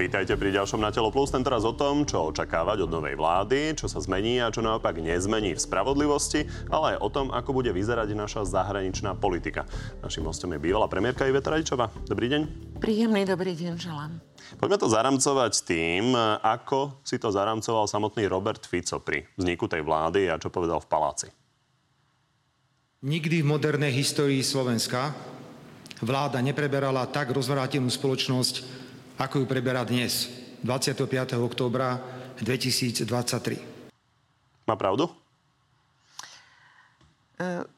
Vítajte pri ďalšom Na telo plus, teraz o tom, čo očakávať od novej vlády, čo sa zmení a čo naopak nezmení v spravodlivosti, ale aj o tom, ako bude vyzerať naša zahraničná politika. Našim hostom je bývalá premiérka Iveta Radičová. Dobrý deň. Príjemný dobrý deň želám. Poďme to zaramcovať tým, ako si to zaramcoval samotný Robert Fico pri vzniku tej vlády a čo povedal v paláci. Nikdy v modernej histórii Slovenska vláda nepreberala tak rozvrátenú spoločnosť ako ju preberá dnes, 25. októbra 2023. Má pravdu? E,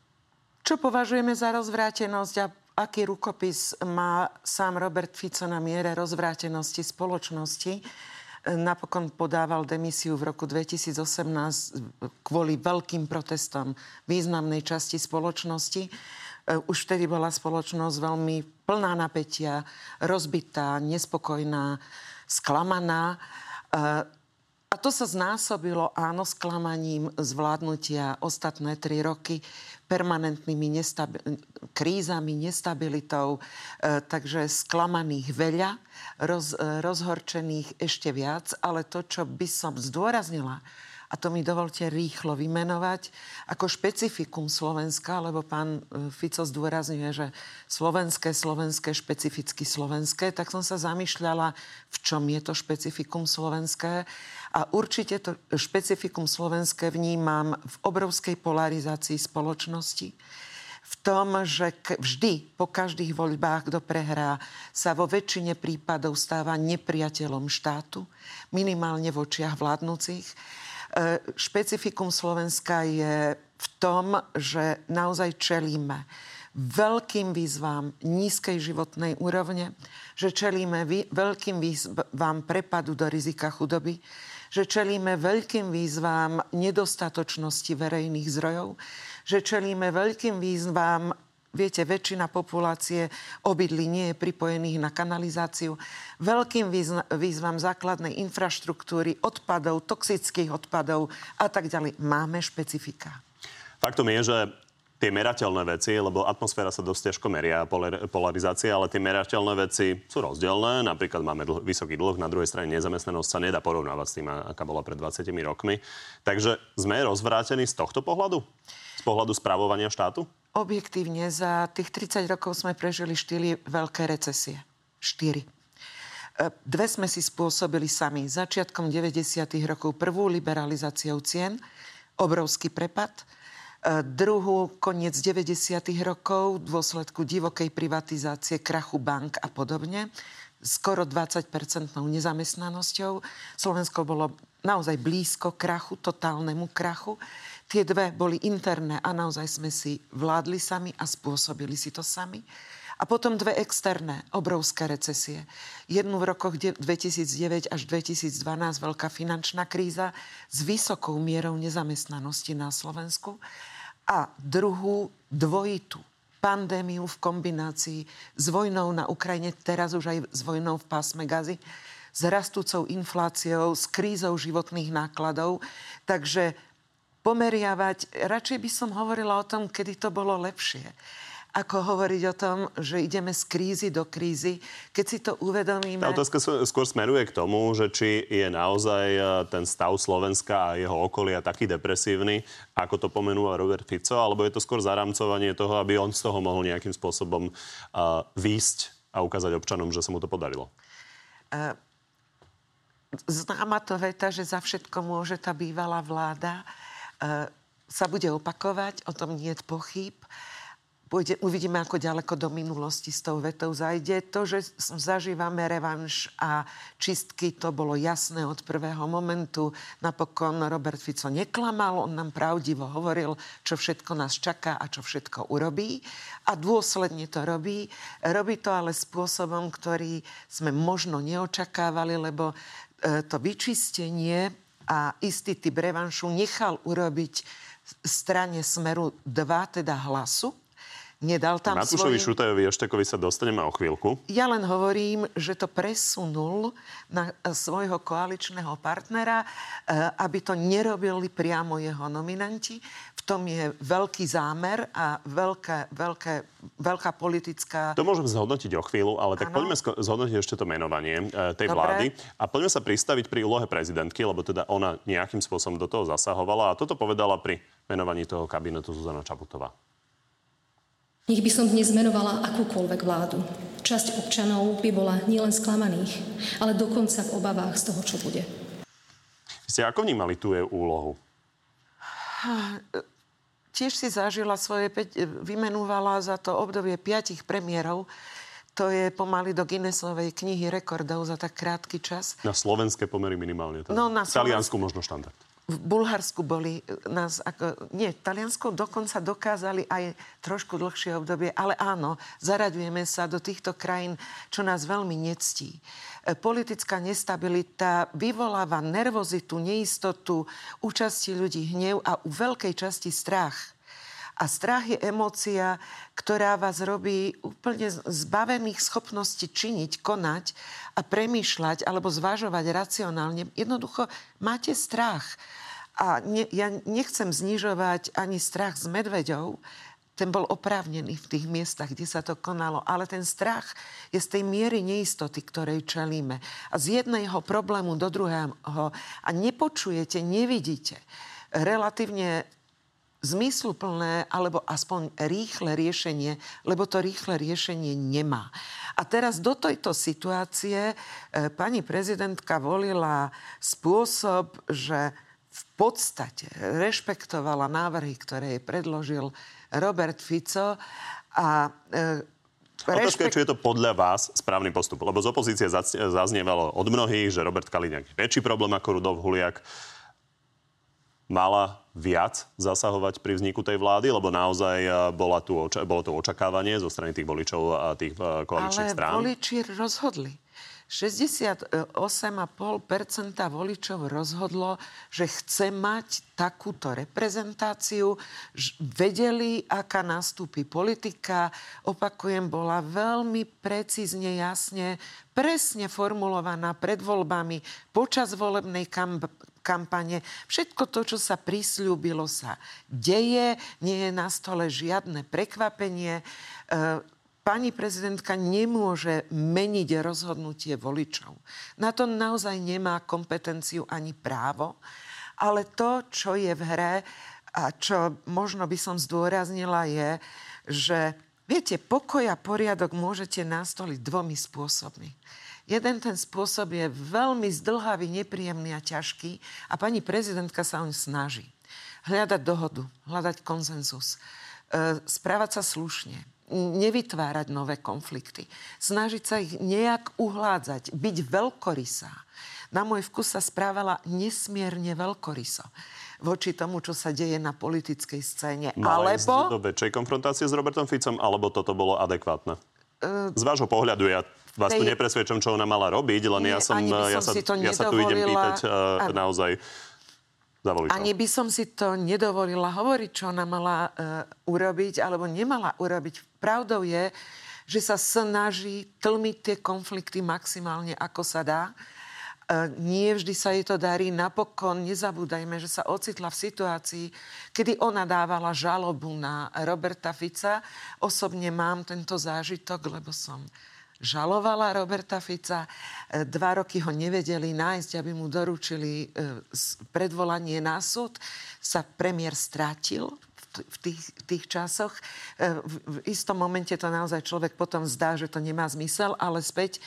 čo považujeme za rozvrátenosť a aký rukopis má sám Robert Fico na miere rozvrátenosti spoločnosti? E, napokon podával demisiu v roku 2018 kvôli veľkým protestom významnej časti spoločnosti. E, už vtedy bola spoločnosť veľmi plná napätia, rozbitá, nespokojná, sklamaná. E, a to sa znásobilo, áno, sklamaním zvládnutia ostatné tri roky, permanentnými nestabi- krízami, nestabilitou. E, takže sklamaných veľa, roz, rozhorčených ešte viac. Ale to, čo by som zdôraznila, a to mi dovolte rýchlo vymenovať ako špecifikum Slovenska, lebo pán e, Fico zdôrazňuje, že slovenské, slovenské, špecificky slovenské, tak som sa zamýšľala, v čom je to špecifikum slovenské. A určite to špecifikum slovenské vnímam v obrovskej polarizácii spoločnosti v tom, že vždy po každých voľbách, kto prehrá, sa vo väčšine prípadov stáva nepriateľom štátu, minimálne v očiach vládnúcich špecifikum Slovenska je v tom, že naozaj čelíme veľkým výzvám nízkej životnej úrovne, že čelíme veľkým výzvám prepadu do rizika chudoby, že čelíme veľkým výzvám nedostatočnosti verejných zdrojov, že čelíme veľkým výzvám Viete, väčšina populácie obydlí nie je pripojených na kanalizáciu. Veľkým výzvam základnej infraštruktúry, odpadov, toxických odpadov a tak ďalej. Máme špecifika. Faktom je, že tie merateľné veci, lebo atmosféra sa dosť ťažko meria, polarizácia, ale tie merateľné veci sú rozdielne. Napríklad máme dlh, vysoký dlh, na druhej strane nezamestnanosť sa nedá porovnávať s tým, aká bola pred 20 rokmi. Takže sme rozvrátení z tohto pohľadu? Z pohľadu správovania štátu? Objektívne za tých 30 rokov sme prežili 4 veľké recesie. 4. E, dve sme si spôsobili sami. Začiatkom 90. rokov prvú liberalizáciou cien, obrovský prepad. E, druhú koniec 90. rokov v dôsledku divokej privatizácie, krachu bank a podobne skoro 20-percentnou nezamestnanosťou. Slovensko bolo naozaj blízko krachu, totálnemu krachu. Tie dve boli interné a naozaj sme si vládli sami a spôsobili si to sami. A potom dve externé, obrovské recesie. Jednu v rokoch 2009 až 2012 veľká finančná kríza s vysokou mierou nezamestnanosti na Slovensku a druhú dvojitú pandémiu v kombinácii s vojnou na Ukrajine, teraz už aj s vojnou v pásme Gazy, s rastúcou infláciou, s krízou životných nákladov. Takže pomeriavať. Radšej by som hovorila o tom, kedy to bolo lepšie ako hovoriť o tom, že ideme z krízy do krízy, keď si to uvedomíme. Tá otázka skôr smeruje k tomu, že či je naozaj e, ten stav Slovenska a jeho okolia taký depresívny, ako to pomenúva Robert Fico, alebo je to skôr zaramcovanie toho, aby on z toho mohol nejakým spôsobom uh, výjsť a ukázať občanom, že sa mu to podarilo? Uh, známa to veta, že za všetko môže tá bývalá vláda. E, sa bude opakovať, o tom nie je pochyb. Pôjde, uvidíme, ako ďaleko do minulosti s tou vetou zajde. To, že zažívame revanš a čistky, to bolo jasné od prvého momentu. Napokon Robert Fico neklamal, on nám pravdivo hovoril, čo všetko nás čaká a čo všetko urobí. A dôsledne to robí. Robí to ale spôsobom, ktorý sme možno neočakávali, lebo e, to vyčistenie a istý typ revanšu nechal urobiť strane Smeru 2, teda hlasu. Nedal tam Matúšovi svoj... Šutajovi Eštekovi sa dostaneme o chvíľku. Ja len hovorím, že to presunul na e, svojho koaličného partnera, e, aby to nerobili priamo jeho nominanti. V tom je veľký zámer a veľké, veľké, veľká politická... To môžem zhodnotiť o chvíľu, ale tak ano. poďme zhodnotiť ešte to menovanie e, tej Dobre. vlády a poďme sa pristaviť pri úlohe prezidentky, lebo teda ona nejakým spôsobom do toho zasahovala a toto povedala pri menovaní toho kabinetu Zuzana Čaputová. Nech by som dnes menovala akúkoľvek vládu. Časť občanov by bola nielen sklamaných, ale dokonca v obavách z toho, čo bude. Ste ako vnímali tú jej úlohu? Tiež si zažila svoje, vymenúvala za to obdobie piatich premiérov. To je pomaly do Guinnessovej knihy rekordov za tak krátky čas. Na slovenské pomery minimálne. Teda. No, na Taliansku možno štandard v Bulharsku boli e, nás, ako, nie, v Taliansku dokonca dokázali aj trošku dlhšie obdobie, ale áno, zaraďujeme sa do týchto krajín, čo nás veľmi nectí. E, politická nestabilita vyvoláva nervozitu, neistotu, účasti ľudí hnev a u veľkej časti strach. A strach je emócia, ktorá vás robí úplne zbavených schopností činiť, konať a premýšľať alebo zvažovať racionálne. Jednoducho máte strach. A ne, ja nechcem znižovať ani strach z medveďov, ten bol oprávnený v tých miestach, kde sa to konalo. Ale ten strach je z tej miery neistoty, ktorej čelíme. A z jedného problému do druhého a nepočujete, nevidíte relatívne zmysluplné alebo aspoň rýchle riešenie, lebo to rýchle riešenie nemá. A teraz do tejto situácie e, pani prezidentka volila spôsob, že v podstate rešpektovala návrhy, ktoré jej predložil Robert Fico a e, Otázka je, či je to podľa vás správny postup. Lebo z opozície zaznievalo od mnohých, že Robert Kaliňák je väčší problém ako Rudolf Huliak mala viac zasahovať pri vzniku tej vlády, lebo naozaj eh, bola tu, bolo to očakávanie zo strany tých voličov a tých eh, koaličných strán. Ale voliči rozhodli. 68,5% voličov rozhodlo, že chce mať takúto reprezentáciu. Vedeli, aká nastúpi politika. Opakujem, bola veľmi precízne, jasne, presne formulovaná pred voľbami, počas volebnej kamp- kampane. Všetko to, čo sa prislúbilo, sa deje. Nie je na stole žiadne prekvapenie. E, pani prezidentka nemôže meniť rozhodnutie voličov. Na to naozaj nemá kompetenciu ani právo. Ale to, čo je v hre a čo možno by som zdôraznila, je, že viete, pokoj a poriadok môžete nastoliť dvomi spôsobmi. Jeden ten spôsob je veľmi zdlhavý, nepríjemný a ťažký a pani prezidentka sa oň snaží. Hľadať dohodu, hľadať konsenzus, e, správať sa slušne, nevytvárať nové konflikty, snažiť sa ich nejak uhládzať, byť veľkorysá. Na môj vkus sa správala nesmierne veľkoryso voči tomu, čo sa deje na politickej scéne. Mala alebo... do väčšej konfrontácie s Robertom Ficom, alebo toto bolo adekvátne? Uh... Z vášho pohľadu, ja vás tu nepresvedčam, čo ona mala robiť, len Nie, ja, som, ja, sa, ja sa tu idem pýtať uh, naozaj za voličov. Ani by som si to nedovolila hovoriť, čo ona mala uh, urobiť alebo nemala urobiť. Pravdou je, že sa snaží tlmiť tie konflikty maximálne, ako sa dá. Uh, nie vždy sa jej to darí. Napokon nezabúdajme, že sa ocitla v situácii, kedy ona dávala žalobu na Roberta Fica. Osobne mám tento zážitok, lebo som žalovala Roberta Fica. E, dva roky ho nevedeli nájsť, aby mu doručili e, predvolanie na súd. Sa premiér strátil v tých, tých časoch. E, v istom momente to naozaj človek potom zdá, že to nemá zmysel, ale späť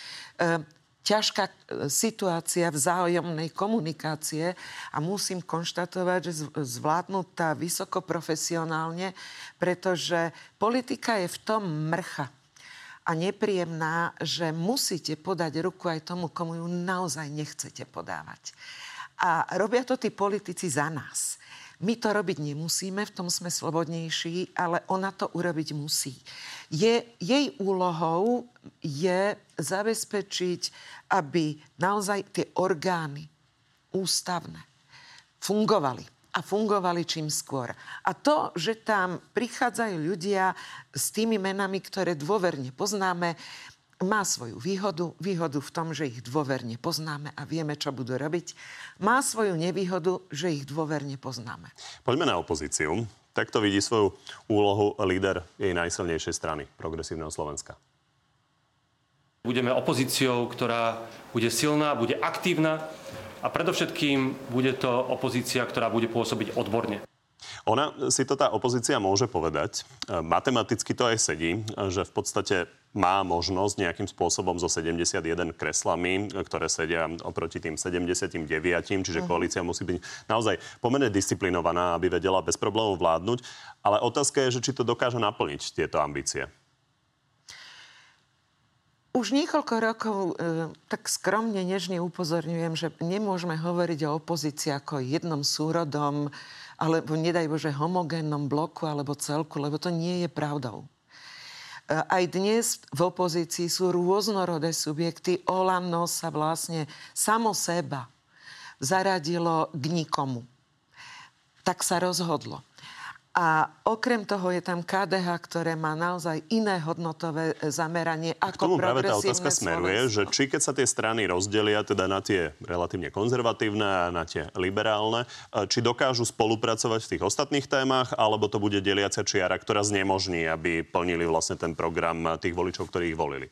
ťažká situácia vzájomnej komunikácie a musím konštatovať, že zvládnutá vysokoprofesionálne, pretože politika je v tom mrcha a nepríjemná, že musíte podať ruku aj tomu, komu ju naozaj nechcete podávať. A robia to tí politici za nás. My to robiť nemusíme, v tom sme slobodnejší, ale ona to urobiť musí. Je, jej úlohou je zabezpečiť, aby naozaj tie orgány ústavné fungovali a fungovali čím skôr. A to, že tam prichádzajú ľudia s tými menami, ktoré dôverne poznáme, má svoju výhodu, výhodu v tom, že ich dôverne poznáme a vieme, čo budú robiť. Má svoju nevýhodu, že ich dôverne poznáme. Poďme na opozíciu. Takto vidí svoju úlohu líder jej najsilnejšej strany, Progresívneho Slovenska. Budeme opozíciou, ktorá bude silná, bude aktívna a predovšetkým bude to opozícia, ktorá bude pôsobiť odborne. Ona si to tá opozícia môže povedať. Matematicky to aj sedí, že v podstate má možnosť nejakým spôsobom so 71 kreslami, ktoré sedia oproti tým 79, čiže uh-huh. koalícia musí byť naozaj pomerne disciplinovaná, aby vedela bez problémov vládnuť. Ale otázka je, že či to dokáže naplniť tieto ambície. Už niekoľko rokov e, tak skromne, nežne upozorňujem, že nemôžeme hovoriť o opozícii ako jednom súrodom, alebo nedaj Bože homogénnom bloku alebo celku, lebo to nie je pravdou. Aj dnes v opozícii sú rôznorodé subjekty. Olano sa vlastne samo seba zaradilo k nikomu. Tak sa rozhodlo. A okrem toho je tam KDH, ktoré má naozaj iné hodnotové e, zameranie ako K tomu práve tá otázka smeruje, že či keď sa tie strany rozdelia teda na tie relatívne konzervatívne a na tie liberálne, e, či dokážu spolupracovať v tých ostatných témach, alebo to bude deliacia čiara, ktorá znemožní, aby plnili vlastne ten program tých voličov, ktorí ich volili.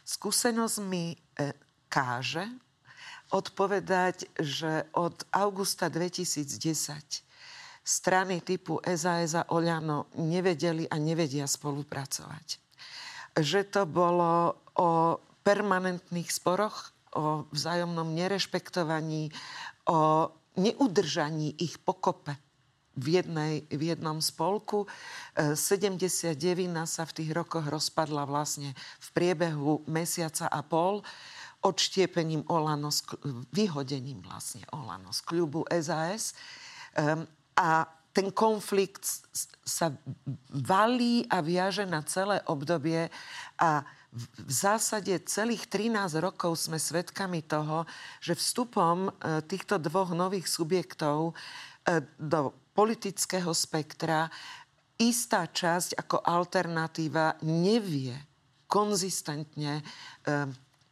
Skúsenosť mi e, káže odpovedať, že od augusta 2010 strany typu SAS a Oľano nevedeli a nevedia spolupracovať. Že to bolo o permanentných sporoch, o vzájomnom nerešpektovaní, o neudržaní ich pokope v, jednej, v jednom spolku. 79 sa v tých rokoch rozpadla vlastne v priebehu mesiaca a pol odštiepením Olano, vyhodením vlastne Olano z klubu SAS. A ten konflikt sa valí a viaže na celé obdobie a v zásade celých 13 rokov sme svedkami toho, že vstupom e, týchto dvoch nových subjektov e, do politického spektra istá časť ako alternatíva nevie konzistentne e,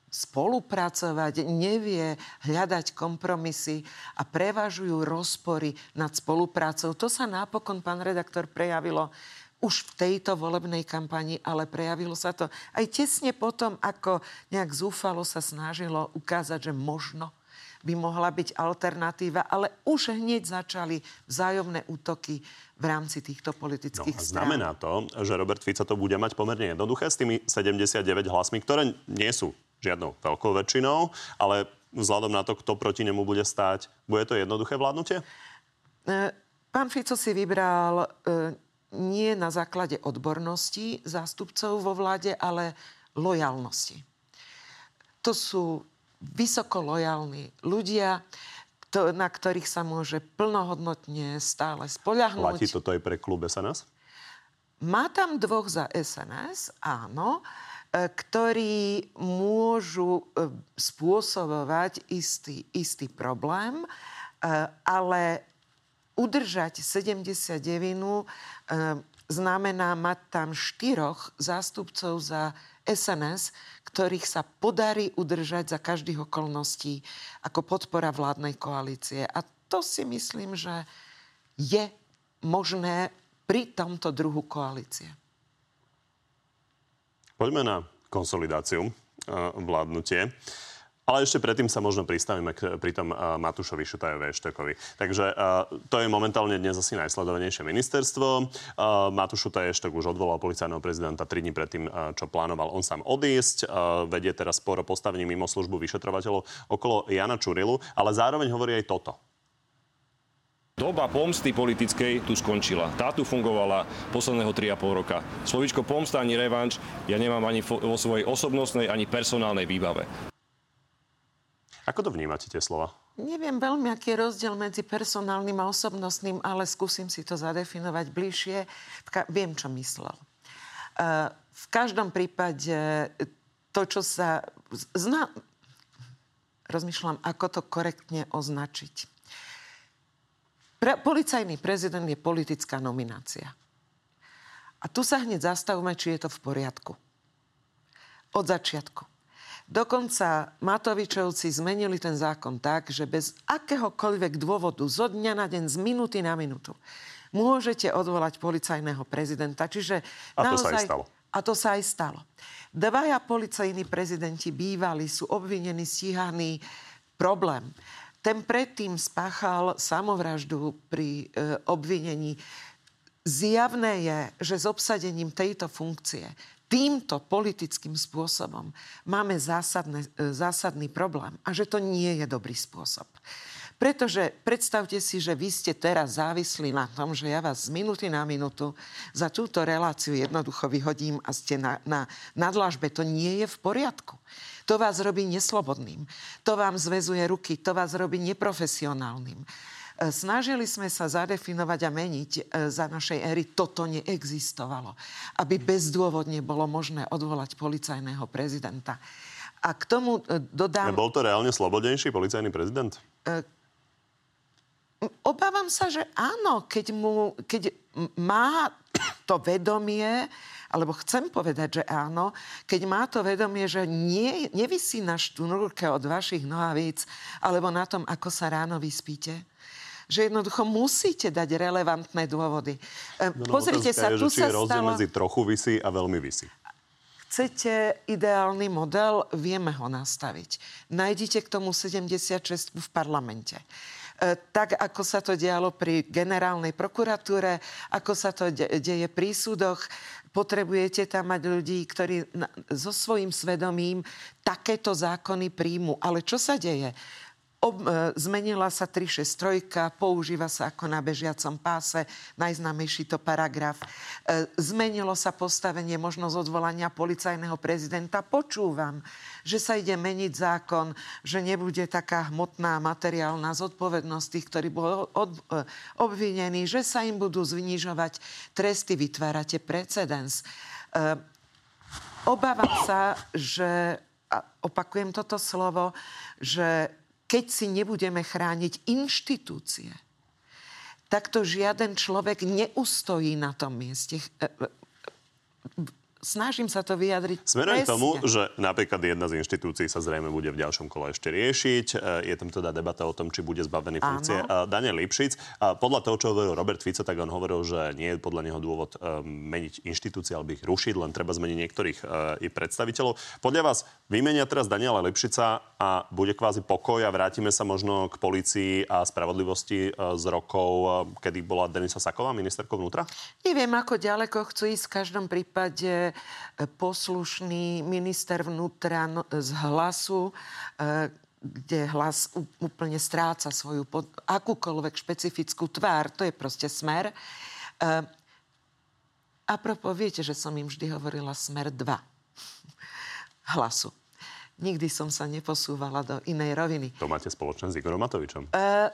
spolupracovať, nevie hľadať kompromisy a prevažujú rozpory nad spoluprácou. To sa napokon, pán redaktor, prejavilo už v tejto volebnej kampani, ale prejavilo sa to aj tesne potom, ako nejak zúfalo sa snažilo ukázať, že možno by mohla byť alternatíva, ale už hneď začali vzájomné útoky v rámci týchto politických no, strán. Znamená to, že Robert Fico to bude mať pomerne jednoduché s tými 79 hlasmi, ktoré nie sú žiadnou veľkou väčšinou, ale vzhľadom na to, kto proti nemu bude stáť, bude to jednoduché vládnutie? E, pán Fico si vybral e, nie na základe odbornosti zástupcov vo vláde, ale lojalnosti. To sú vysoko lojálni ľudia, to, na ktorých sa môže plnohodnotne stále spoľahnúť. Platí toto aj pre klub SNS? Má tam dvoch za SNS, áno. E, ktorí môžu e, spôsobovať istý, istý problém, e, ale udržať 79 znamená mať tam štyroch zástupcov za SNS, ktorých sa podarí udržať za každých okolností ako podpora vládnej koalície. A to si myslím, že je možné pri tomto druhu koalície. Poďme na konsolidáciu, vládnutie. Ale ešte predtým sa možno pristavíme k, pri tom uh, Matúšovi Šutajovi Eštekovi. Takže uh, to je momentálne dnes asi najsledovanejšie ministerstvo. Uh, Matúš Šutaj Eštek už odvolal policajného prezidenta 3 dní predtým, uh, čo plánoval on sám odísť. Uh, vedie teraz sporo postavení mimo službu vyšetrovateľov okolo Jana Čurilu, ale zároveň hovorí aj toto. Doba pomsty politickej tu skončila. Tá tu fungovala posledného 3,5 roka. Slovičko pomsta ani revanš ja nemám ani vo svojej osobnostnej, ani personálnej výbave. Ako to vnímate tie slova? Neviem veľmi, aký je rozdiel medzi personálnym a osobnostným, ale skúsim si to zadefinovať bližšie. Ka- viem, čo myslel. Uh, v každom prípade to, čo sa... Zna... Rozmýšľam, ako to korektne označiť Pre, policajný prezident je politická nominácia. A tu sa hneď zastavme, či je to v poriadku. Od začiatku. Dokonca Matovičovci zmenili ten zákon tak, že bez akéhokoľvek dôvodu zo dňa na deň, z minúty na minútu, môžete odvolať policajného prezidenta. Čiže a to naozaj, sa aj stalo. A to sa aj stalo. Dvaja policajní prezidenti bývali, sú obvinení, stíhaní. Problém. Ten predtým spáchal samovraždu pri e, obvinení. Zjavné je, že s obsadením tejto funkcie týmto politickým spôsobom máme zásadne, e, zásadný problém a že to nie je dobrý spôsob. Pretože predstavte si, že vy ste teraz závislí na tom, že ja vás z minúty na minútu za túto reláciu jednoducho vyhodím a ste na, na nadlážbe. To nie je v poriadku. To vás robí neslobodným. To vám zväzuje ruky. To vás robí neprofesionálnym. Snažili sme sa zadefinovať a meniť e, za našej éry. Toto neexistovalo. Aby bezdôvodne bolo možné odvolať policajného prezidenta. A k tomu e, dodám... Bol to reálne slobodnejší policajný prezident? E, obávam sa, že áno, keď, mu, keď má to vedomie, alebo chcem povedať, že áno, keď má to vedomie, že nie, nevisí na štúrke od vašich nohavíc, alebo na tom, ako sa ráno vyspíte, že jednoducho musíte dať relevantné dôvody. E, no, no, Pozrite sa, je, tu sa je rozdiel medzi trochu vysí a veľmi vysí. Chcete ideálny model, vieme ho nastaviť. Nájdite k tomu 76 v parlamente tak ako sa to dialo pri generálnej prokuratúre, ako sa to deje pri súdoch. Potrebujete tam mať ľudí, ktorí so svojím svedomím takéto zákony príjmu. Ale čo sa deje? Ob, e, zmenila sa 363, používa sa ako na bežiacom páse, najznámejší to paragraf. E, zmenilo sa postavenie, možnosť odvolania policajného prezidenta. Počúvam, že sa ide meniť zákon, že nebude taká hmotná materiálna zodpovednosť tých, ktorí boli od, e, obvinení, že sa im budú znižovať tresty, vytvárate precedens. E, obávam sa, že, a opakujem toto slovo, že keď si nebudeme chrániť inštitúcie, tak to žiaden človek neustojí na tom mieste snažím sa to vyjadriť Smerujem k tomu, že napríklad jedna z inštitúcií sa zrejme bude v ďalšom kole ešte riešiť. E, je tam teda debata o tom, či bude zbavený funkcie Áno. Daniel Lipšic. Podľa toho, čo hovoril Robert Fico, tak on hovoril, že nie je podľa neho dôvod e, meniť inštitúcie alebo ich rušiť, len treba zmeniť niektorých i e, predstaviteľov. Podľa vás vymenia teraz Daniela Lipšica a bude kvázi pokoj a vrátime sa možno k policii a spravodlivosti z rokov, kedy bola Denisa Saková ministerkou vnútra? Neviem, ako ďaleko chcú ísť. V každom prípade poslušný minister vnútra no, z hlasu, e, kde hlas úplne stráca svoju pod, akúkoľvek špecifickú tvár. To je proste smer. E, a propos, viete, že som im vždy hovorila smer 2 hlasu. Nikdy som sa neposúvala do inej roviny. To máte spoločné s Igorom Matovičom? Uh,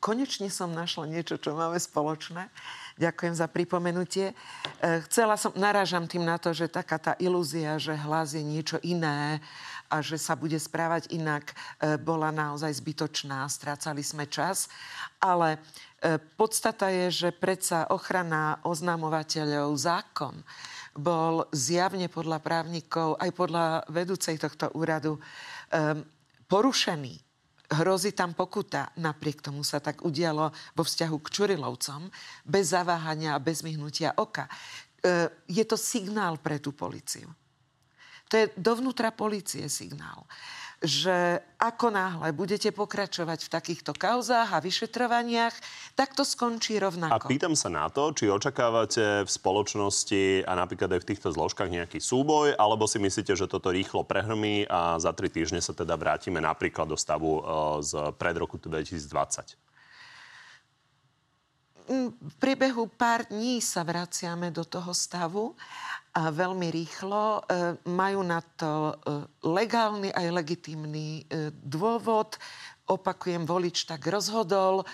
konečne som našla niečo, čo máme spoločné. Ďakujem za pripomenutie. E, chcela som, narážam tým na to, že taká tá ilúzia, že hlas je niečo iné a že sa bude správať inak, e, bola naozaj zbytočná. Strácali sme čas. Ale e, podstata je, že predsa ochrana oznamovateľov zákon bol zjavne podľa právnikov, aj podľa vedúcej tohto úradu porušený hrozí tam pokuta. Napriek tomu sa tak udialo vo vzťahu k Čurilovcom, bez zaváhania a bez myhnutia oka. E, je to signál pre tú policiu. To je dovnútra policie signál že ako náhle budete pokračovať v takýchto kauzách a vyšetrovaniach, tak to skončí rovnako. A pýtam sa na to, či očakávate v spoločnosti a napríklad aj v týchto zložkách nejaký súboj, alebo si myslíte, že toto rýchlo prehrmí a za tri týždne sa teda vrátime napríklad do stavu e, z pred roku 2020? Mm, v priebehu pár dní sa vraciame do toho stavu a veľmi rýchlo. E, majú na to e, legálny aj legitímny e, dôvod. Opakujem, volič tak rozhodol.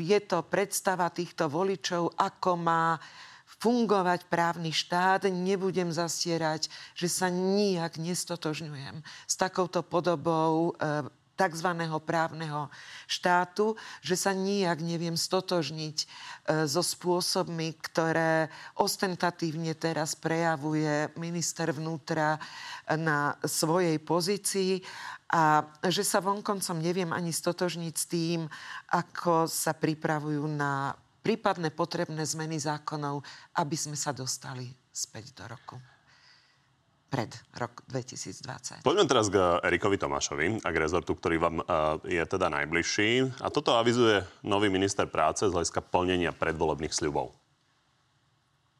Je to predstava týchto voličov, ako má fungovať právny štát. Nebudem zastierať, že sa nijak nestotožňujem s takouto podobou tzv. právneho štátu, že sa nijak neviem stotožniť e, so spôsobmi, ktoré ostentatívne teraz prejavuje minister vnútra na svojej pozícii a že sa vonkoncom neviem ani stotožniť s tým, ako sa pripravujú na prípadné potrebné zmeny zákonov, aby sme sa dostali späť do roku pred rok 2020. Poďme teraz k Erikovi Tomášovi a k rezortu, ktorý vám uh, je teda najbližší. A toto avizuje nový minister práce z hľadiska plnenia predvolebných sľubov.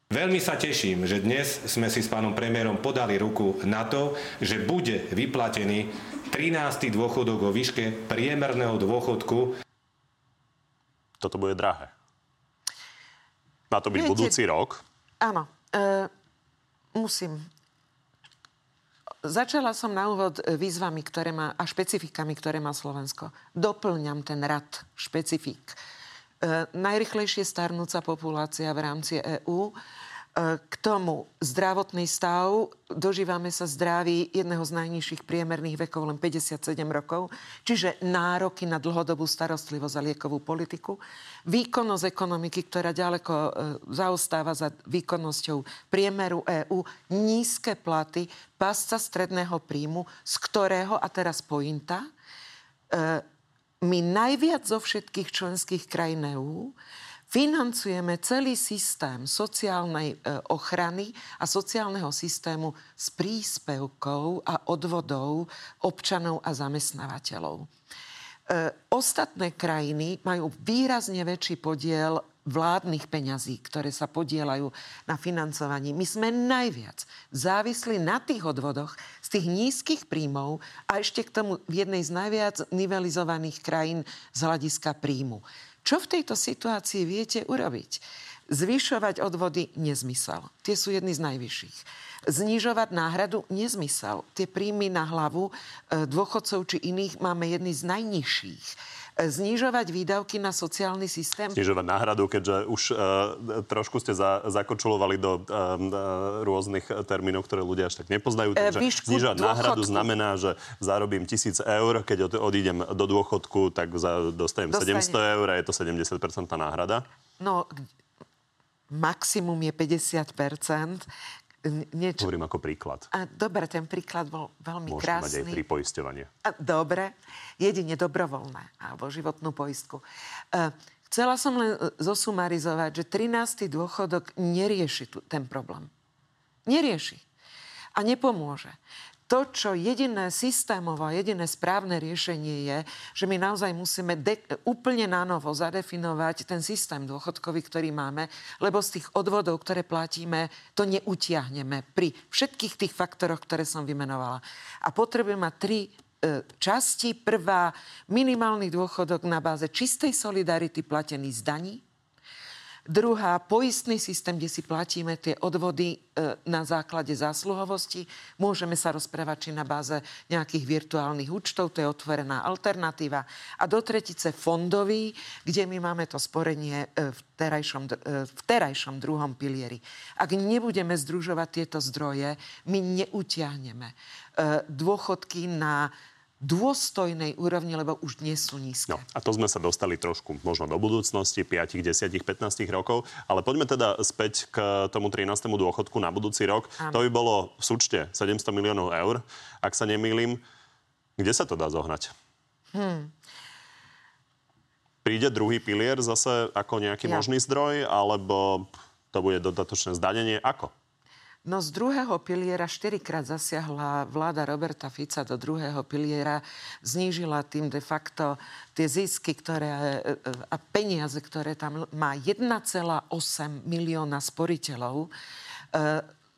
Veľmi sa teším, že dnes sme si s pánom premiérom podali ruku na to, že bude vyplatený 13. dôchodok o výške priemerného dôchodku. Toto bude drahé. Má to byť Viete, budúci rok? Áno. E, musím Začala som na úvod e, výzvami ktoré má, a špecifikami, ktoré má Slovensko. Doplňam ten rad špecifik. E, najrychlejšie starnúca populácia v rámci EÚ. K tomu zdravotný stav. Dožívame sa zdraví jedného z najnižších priemerných vekov, len 57 rokov. Čiže nároky na dlhodobú starostlivosť a liekovú politiku. Výkonnosť ekonomiky, ktorá ďaleko e, zaostáva za výkonnosťou priemeru EÚ. Nízke platy, pasca stredného príjmu, z ktorého, a teraz pointa, e, my najviac zo všetkých členských krajín EÚ financujeme celý systém sociálnej e, ochrany a sociálneho systému s príspevkou a odvodov občanov a zamestnávateľov. E, ostatné krajiny majú výrazne väčší podiel vládnych peňazí, ktoré sa podielajú na financovaní. My sme najviac závisli na tých odvodoch z tých nízkych príjmov a ešte k tomu v jednej z najviac nivelizovaných krajín z hľadiska príjmu. Čo v tejto situácii viete urobiť? Zvyšovať odvody nezmysel. Tie sú jedny z najvyšších. Znižovať náhradu nezmysel. Tie príjmy na hlavu e, dôchodcov či iných máme jedny z najnižších znižovať výdavky na sociálny systém. Znižovať náhradu, keďže už uh, trošku ste za, zakočulovali do uh, rôznych termínov, ktoré ľudia až tak nepoznajú. Takže Výšku znižovať dôchodku. náhradu znamená, že zarobím tisíc eur, keď odídem do dôchodku, tak za, dostanem Dostane. 700 eur a je to 70% náhrada. No, maximum je 50 niečo... Hovorím ako príklad. A, dobre, ten príklad bol veľmi Môžete krásny. mať aj pripoisťovanie. A, dobre, jedine dobrovoľné, alebo životnú poistku. E, chcela som len e, zosumarizovať, že 13. dôchodok nerieši tu, ten problém. Nerieši. A nepomôže to, čo jediné systémové, jediné správne riešenie je, že my naozaj musíme de- úplne na novo zadefinovať ten systém dôchodkový, ktorý máme, lebo z tých odvodov, ktoré platíme, to neutiahneme pri všetkých tých faktoroch, ktoré som vymenovala. A potrebujeme mať tri e, časti. Prvá, minimálny dôchodok na báze čistej solidarity platený z daní. Druhá, poistný systém, kde si platíme tie odvody e, na základe zásluhovosti. Môžeme sa rozprávať či na báze nejakých virtuálnych účtov, to je otvorená alternatíva. A do tretice fondový, kde my máme to sporenie e, v terajšom, e, v terajšom druhom pilieri. Ak nebudeme združovať tieto zdroje, my neutiahneme dôchodky na dôstojnej úrovni, lebo už dnes sú nízke. No, a to sme sa dostali trošku možno do budúcnosti, 5, 10, 15 rokov. Ale poďme teda späť k tomu 13. dôchodku na budúci rok. Ano. To by bolo v súčte 700 miliónov eur, ak sa nemýlim. Kde sa to dá zohnať? Hmm. Príde druhý pilier zase ako nejaký ja. možný zdroj, alebo to bude dodatočné zdanenie? Ako? No z druhého piliera štyrikrát zasiahla vláda Roberta Fica do druhého piliera, znížila tým de facto tie zisky ktoré, e, e, a peniaze, ktoré tam má 1,8 milióna sporiteľov. E,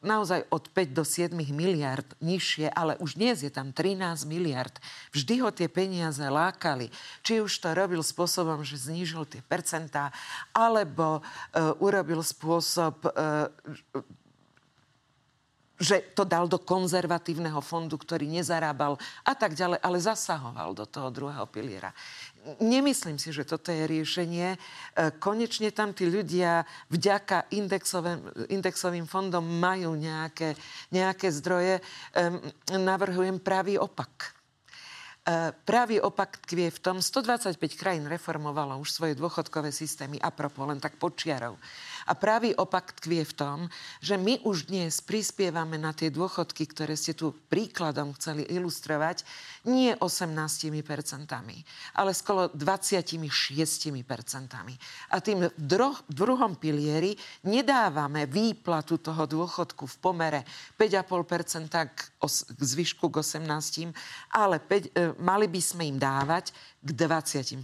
naozaj od 5 do 7 miliard nižšie, ale už dnes je tam 13 miliard. Vždy ho tie peniaze lákali. Či už to robil spôsobom, že znížil tie percentá, alebo uh, urobil spôsob uh, že to dal do konzervatívneho fondu, ktorý nezarábal a tak ďalej, ale zasahoval do toho druhého piliera. Nemyslím si, že toto je riešenie. E, konečne tam tí ľudia vďaka indexovým, indexovým fondom majú nejaké, nejaké zdroje. Navrhujem pravý opak. pravý opak tkvie v tom, 125 krajín reformovalo už svoje dôchodkové systémy, a len tak počiarov. A pravý opak tkvie v tom, že my už dnes prispievame na tie dôchodky, ktoré ste tu príkladom chceli ilustrovať, nie 18% ale skoro 26% A tým v druhom pilieri nedávame výplatu toho dôchodku v pomere 5,5 k, k zvyšku k 18, ale 5, e, mali by sme im dávať k 20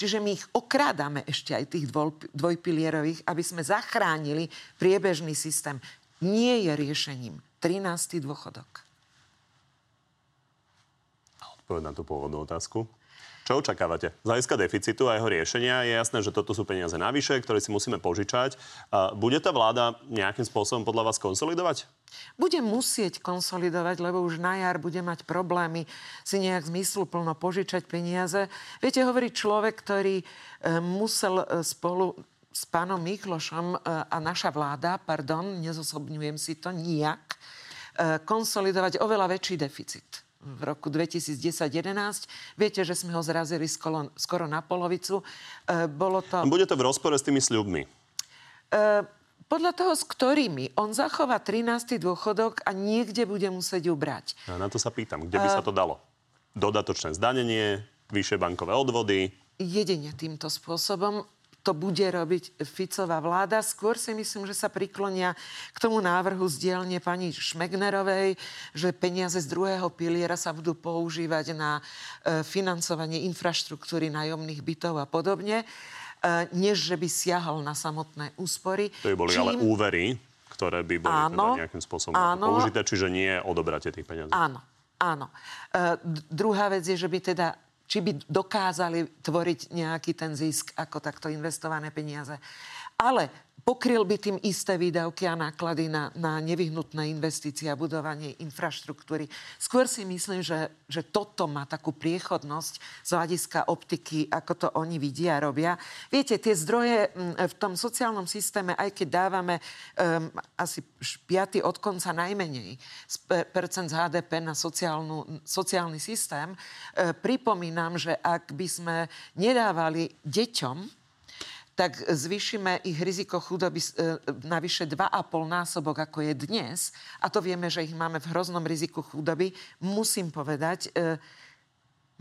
Čiže my ich okrádame ešte aj tých dvoj, dvojpilierových, aby sme zachránili priebežný systém. Nie je riešením 13. dôchodok. Odpoveď na tú pôvodnú otázku. Čo očakávate? Z hľadiska deficitu a jeho riešenia je jasné, že toto sú peniaze navyše, ktoré si musíme požičať. Bude tá vláda nejakým spôsobom podľa vás konsolidovať? Bude musieť konsolidovať, lebo už na jar bude mať problémy si nejak zmysluplno požičať peniaze. Viete, hovorí človek, ktorý e, musel e, spolu s pánom Miklošom e, a naša vláda, pardon, nezosobňujem si to nijak, konsolidovať oveľa väčší deficit v roku 2010-11. Viete, že sme ho zrazili skoro, skoro na polovicu. E, bolo to... Bude to v rozpore s tými sľubmi? E, podľa toho, s ktorými. On zachová 13. dôchodok a niekde bude musieť ubrať. A na to sa pýtam. Kde by e... sa to dalo? Dodatočné zdanenie, vyššie bankové odvody? Jedine týmto spôsobom to bude robiť Ficová vláda. Skôr si myslím, že sa priklonia k tomu návrhu z dielne pani Šmegnerovej, že peniaze z druhého piliera sa budú používať na e, financovanie infraštruktúry nájomných bytov a podobne, e, než že by siahal na samotné úspory. To by boli Čím... ale úvery, ktoré by boli áno, teda nejakým spôsobom áno, použité, čiže nie odobratie tých peniazí. Áno, áno. E, druhá vec je, že by teda či by dokázali tvoriť nejaký ten zisk ako takto investované peniaze. Ale pokryl by tým isté výdavky a náklady na, na nevyhnutné investície a budovanie infraštruktúry. Skôr si myslím, že, že toto má takú priechodnosť z hľadiska optiky, ako to oni vidia a robia. Viete, tie zdroje v tom sociálnom systéme, aj keď dávame um, asi piaty od konca najmenej z percent z HDP na sociálnu, sociálny systém, uh, pripomínam, že ak by sme nedávali deťom tak zvýšime ich riziko chudoby e, na vyše 2,5 násobok, ako je dnes. A to vieme, že ich máme v hroznom riziku chudoby. Musím povedať, e,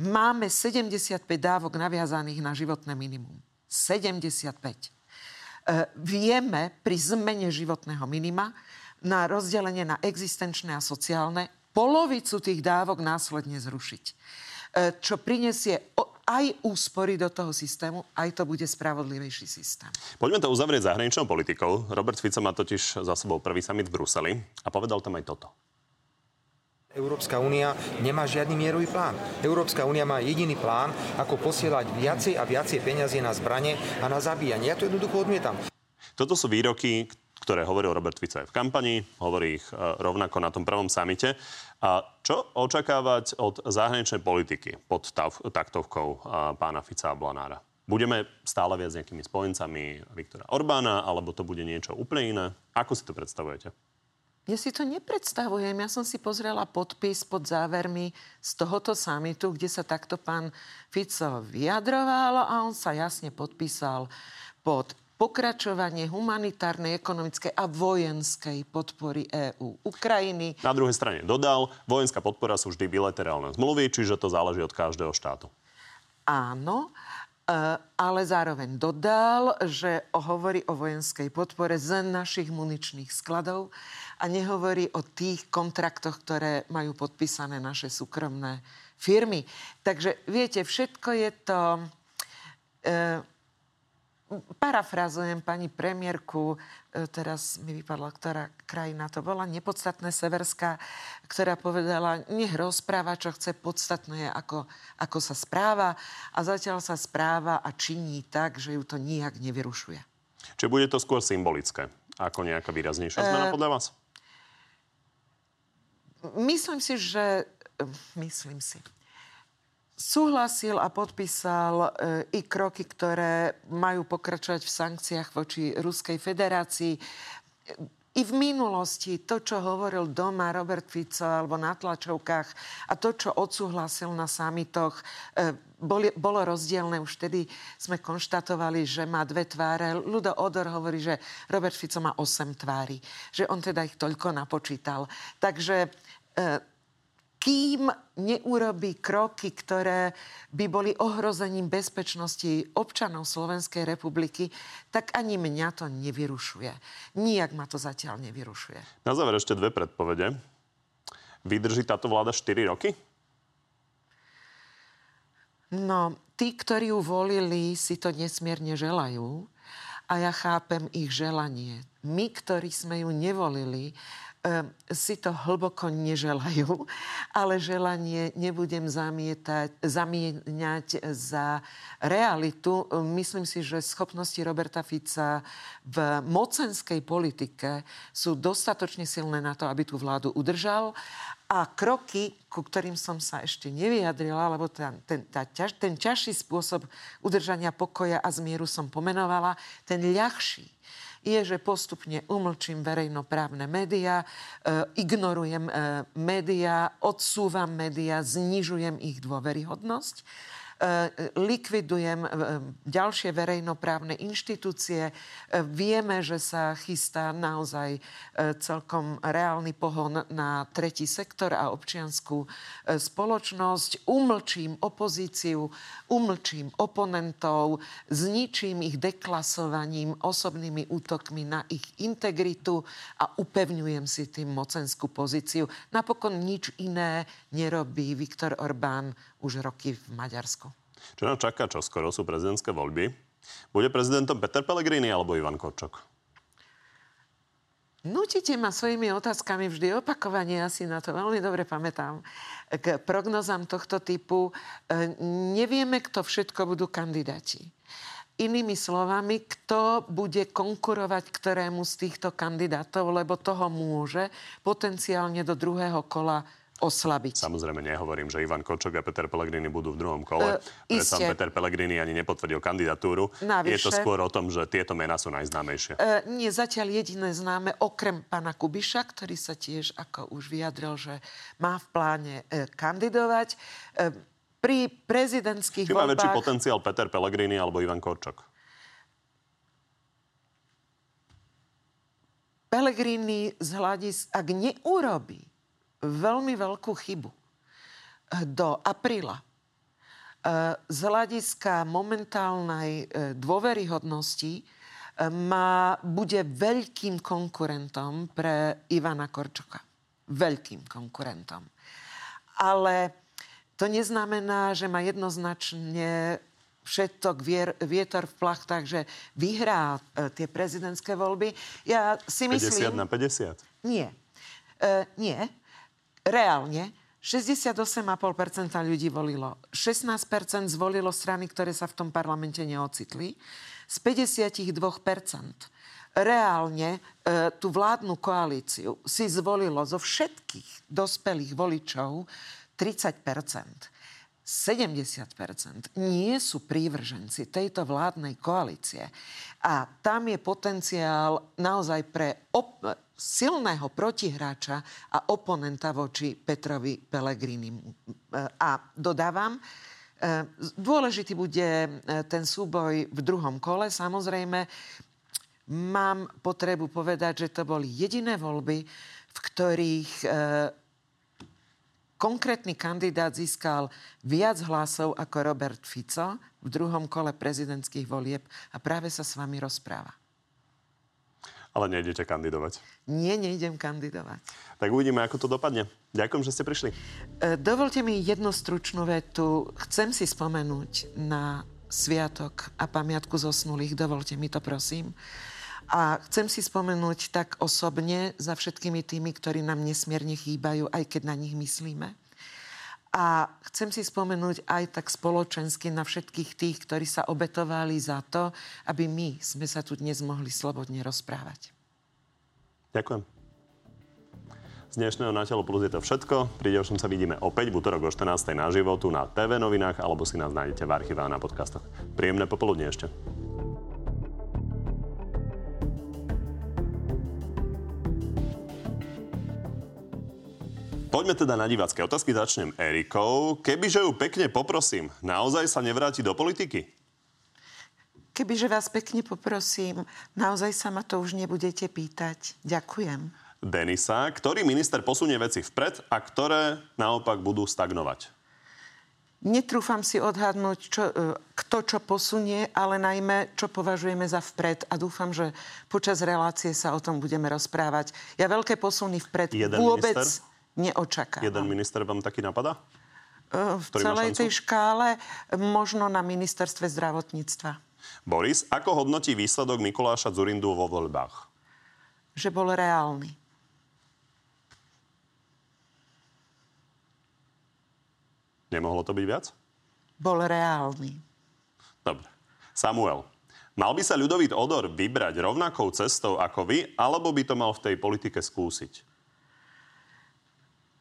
máme 75 dávok naviazaných na životné minimum. 75. E, vieme pri zmene životného minima na rozdelenie na existenčné a sociálne polovicu tých dávok následne zrušiť. Čo prinesie aj úspory do toho systému, aj to bude spravodlivejší systém. Poďme to uzavrieť zahraničnou politikou. Robert Fico má totiž za sebou prvý summit v Bruseli a povedal tam aj toto. Európska únia nemá žiadny mierový plán. Európska únia má jediný plán, ako posielať viacej a viacej peniazy na zbranie a na zabíjanie. Ja to jednoducho odmietam. Toto sú výroky, ktoré hovoril Robert Fico aj v kampani, hovorí ich e, rovnako na tom prvom samite. A čo očakávať od zahraničnej politiky pod taktovkou e, pána Fica a Blanára? Budeme stále viac nejakými spojencami Viktora Orbána, alebo to bude niečo úplne iné? Ako si to predstavujete? Ja si to nepredstavujem. Ja som si pozrela podpis pod závermi z tohoto samitu, kde sa takto pán Fico vyjadroval a on sa jasne podpísal pod pokračovanie humanitárnej, ekonomickej a vojenskej podpory EÚ Ukrajiny. Na druhej strane dodal, vojenská podpora sú vždy bilaterálne zmluvy, čiže to záleží od každého štátu. Áno, e, ale zároveň dodal, že hovorí o vojenskej podpore z našich muničných skladov a nehovorí o tých kontraktoch, ktoré majú podpísané naše súkromné firmy. Takže viete, všetko je to... E, parafrazujem pani premiérku, e, teraz mi vypadla, ktorá krajina to bola, nepodstatné Severská, ktorá povedala, nech rozpráva, čo chce, podstatné je, ako, ako sa správa a zatiaľ sa správa a činí tak, že ju to nijak nevyrušuje. Čiže bude to skôr symbolické, ako nejaká výraznejšia zmena e, podľa vás? Myslím si, že... Myslím si súhlasil a podpísal e, i kroky, ktoré majú pokračovať v sankciách voči Ruskej federácii. i v minulosti to, čo hovoril doma Robert Fico alebo na tlačovkách a to, čo odsúhlasil na samitoch, e, boli, bolo rozdielne. Už vtedy sme konštatovali, že má dve tváre. Ludo Odor hovorí, že Robert Fico má osem tvári. Že on teda ich toľko napočítal. Takže e, kým neurobí kroky, ktoré by boli ohrozením bezpečnosti občanov Slovenskej republiky, tak ani mňa to nevyrušuje. Nijak ma to zatiaľ nevyrušuje. Na záver ešte dve predpovede. Vydrží táto vláda 4 roky? No, tí, ktorí ju volili, si to nesmierne želajú a ja chápem ich želanie. My, ktorí sme ju nevolili, si to hlboko neželajú, ale želanie nebudem zamietať, zamieňať za realitu. Myslím si, že schopnosti Roberta Fica v mocenskej politike sú dostatočne silné na to, aby tú vládu udržal a kroky, ku ktorým som sa ešte nevyjadrila, lebo ten, ten, tá, ten ťažší spôsob udržania pokoja a zmieru som pomenovala, ten ľahší je, že postupne umlčím verejnoprávne médiá, e, ignorujem e, médiá, odsúvam médiá, znižujem ich dôveryhodnosť likvidujem e, ďalšie verejnoprávne inštitúcie. E, vieme, že sa chystá naozaj celkom reálny pohon na tretí sektor a občianskú spoločnosť. Umlčím opozíciu, umlčím oponentov, zničím ich deklasovaním, osobnými útokmi na ich integritu a upevňujem si tým mocenskú pozíciu. Napokon nič iné nerobí Viktor Orbán už roky v Maďarsku. Čo nám čaká? Čo skoro sú prezidentské voľby? Bude prezidentom Peter Pellegrini alebo Ivan Korčok? Nutíte ma svojimi otázkami vždy opakovanie, ja si na to veľmi dobre pamätám. K prognozám tohto typu e, nevieme, kto všetko budú kandidáti. Inými slovami, kto bude konkurovať ktorému z týchto kandidátov, lebo toho môže potenciálne do druhého kola oslabiť. Samozrejme nehovorím, že Ivan Kočok a Peter Pellegrini budú v druhom kole. Uh, sám Peter Pellegrini ani nepotvrdil kandidatúru. Navyše, je to skôr o tom, že tieto mená sú najznámejšie. Uh, nie, zatiaľ jediné známe, okrem pána Kubiša, ktorý sa tiež, ako už vyjadril, že má v pláne uh, kandidovať. Uh, pri prezidentských Či má väčší potenciál Peter Pellegrini alebo Ivan Korčok? Pellegrini z hľadis, ak neurobí veľmi veľkú chybu do apríla e, z hľadiska momentálnej e, dôveryhodnosti má, bude veľkým konkurentom pre Ivana Korčoka. Veľkým konkurentom. Ale to neznamená, že má jednoznačne všetok vier, vietor v plachtách, že vyhrá e, tie prezidentské voľby. Ja si myslím... 50 na 50? Nie. E, nie reálne 68,5% ľudí volilo. 16% zvolilo strany, ktoré sa v tom parlamente neocitli. Z 52% reálne e, tú vládnu koalíciu si zvolilo zo všetkých dospelých voličov 30% 70 nie sú prívrženci tejto vládnej koalície. A tam je potenciál naozaj pre op- silného protihráča a oponenta voči Petrovi Pellegrini. A dodávam, e, dôležitý bude e, ten súboj v druhom kole. Samozrejme, mám potrebu povedať, že to boli jediné voľby, v ktorých e, konkrétny kandidát získal viac hlasov ako Robert Fico v druhom kole prezidentských volieb a práve sa s vami rozpráva. Ale nejdete kandidovať. Nie, nejdem kandidovať. Tak uvidíme, ako to dopadne. Ďakujem, že ste prišli. E, dovolte mi jednu stručnú vetu. Chcem si spomenúť na sviatok a pamiatku zosnulých. Dovolte mi to, prosím. A chcem si spomenúť tak osobne za všetkými tými, ktorí nám nesmierne chýbajú, aj keď na nich myslíme. A chcem si spomenúť aj tak spoločensky na všetkých tých, ktorí sa obetovali za to, aby my sme sa tu dnes mohli slobodne rozprávať. Ďakujem. Z dnešného Na telo plus je to všetko. Pri ďalšom sa vidíme opäť v útorok o 14. na životu na TV novinách alebo si nás nájdete v archíve na podcastoch. Príjemné popoludne ešte. Poďme teda na divácké otázky. Začnem Erikou. Kebyže ju pekne poprosím, naozaj sa nevráti do politiky? Kebyže vás pekne poprosím, naozaj sa ma to už nebudete pýtať. Ďakujem. Denisa, ktorý minister posunie veci vpred a ktoré naopak budú stagnovať? Netrúfam si odhadnúť, čo, e, kto čo posunie, ale najmä, čo považujeme za vpred. A dúfam, že počas relácie sa o tom budeme rozprávať. Ja veľké posuny vpred Jeden vôbec minister? Neočakávam. Jeden minister vám taký napadá? E, v ktorý celej tej škále možno na ministerstve zdravotníctva. Boris, ako hodnotí výsledok Mikuláša Zurindu vo voľbách? Že bol reálny. Nemohlo to byť viac? Bol reálny. Dobre. Samuel, mal by sa ľudovít Odor vybrať rovnakou cestou ako vy, alebo by to mal v tej politike skúsiť?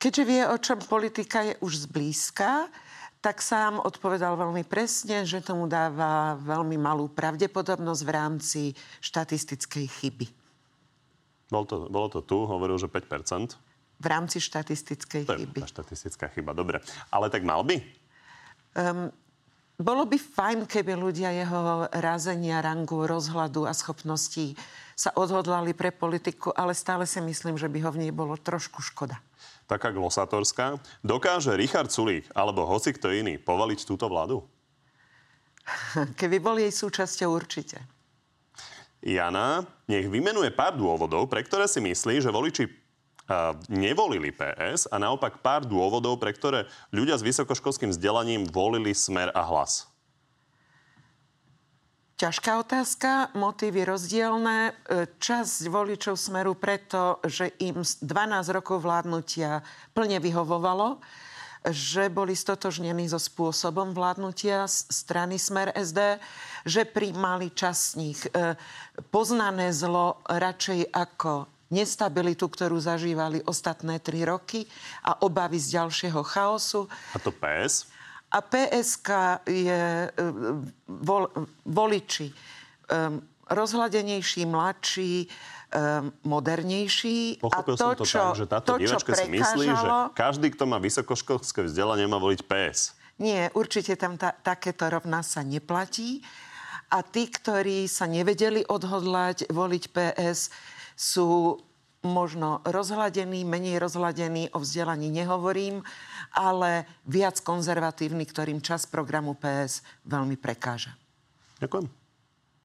Keďže vie, o čom politika je už zblízka, tak sám odpovedal veľmi presne, že tomu dáva veľmi malú pravdepodobnosť v rámci štatistickej chyby. Bol to, bolo to tu, hovoril, že 5%. V rámci štatistickej To je chyby. tá štatistická chyba, dobre. Ale tak mal by? Bolo by fajn, keby ľudia jeho rázenia, rangu, rozhľadu a schopností sa odhodlali pre politiku, ale stále si myslím, že by ho v nej bolo trošku škoda. Taká glosatorská. Dokáže Richard Sulík alebo hoci kto iný povaliť túto vládu? Keby bol jej súčasťou určite. Jana, nech vymenuje pár dôvodov, pre ktoré si myslí, že voliči nevolili PS a naopak pár dôvodov, pre ktoré ľudia s vysokoškolským vzdelaním volili smer a hlas. Ťažká otázka, motívy rozdielne. E, Časť voličov smeru preto, že im z 12 rokov vládnutia plne vyhovovalo, že boli stotožnení so spôsobom vládnutia strany Smer SD, že príjmali čas z nich e, poznané zlo radšej ako nestabilitu, ktorú zažívali ostatné tri roky a obavy z ďalšieho chaosu. A to PS? A PSK je e, vol, voliči um, rozhľadenejší, mladší, um, modernejší. Pochopil a som to tak, že táto to, čo si myslí, že každý, kto má vysokoškolské vzdelanie, má voliť PS. Nie, určite tam ta, takéto rovná sa neplatí. A tí, ktorí sa nevedeli odhodlať voliť PS, sú možno rozhľadení, menej rozhľadení, o vzdelaní nehovorím, ale viac konzervatívni, ktorým čas programu PS veľmi prekáža. Ďakujem.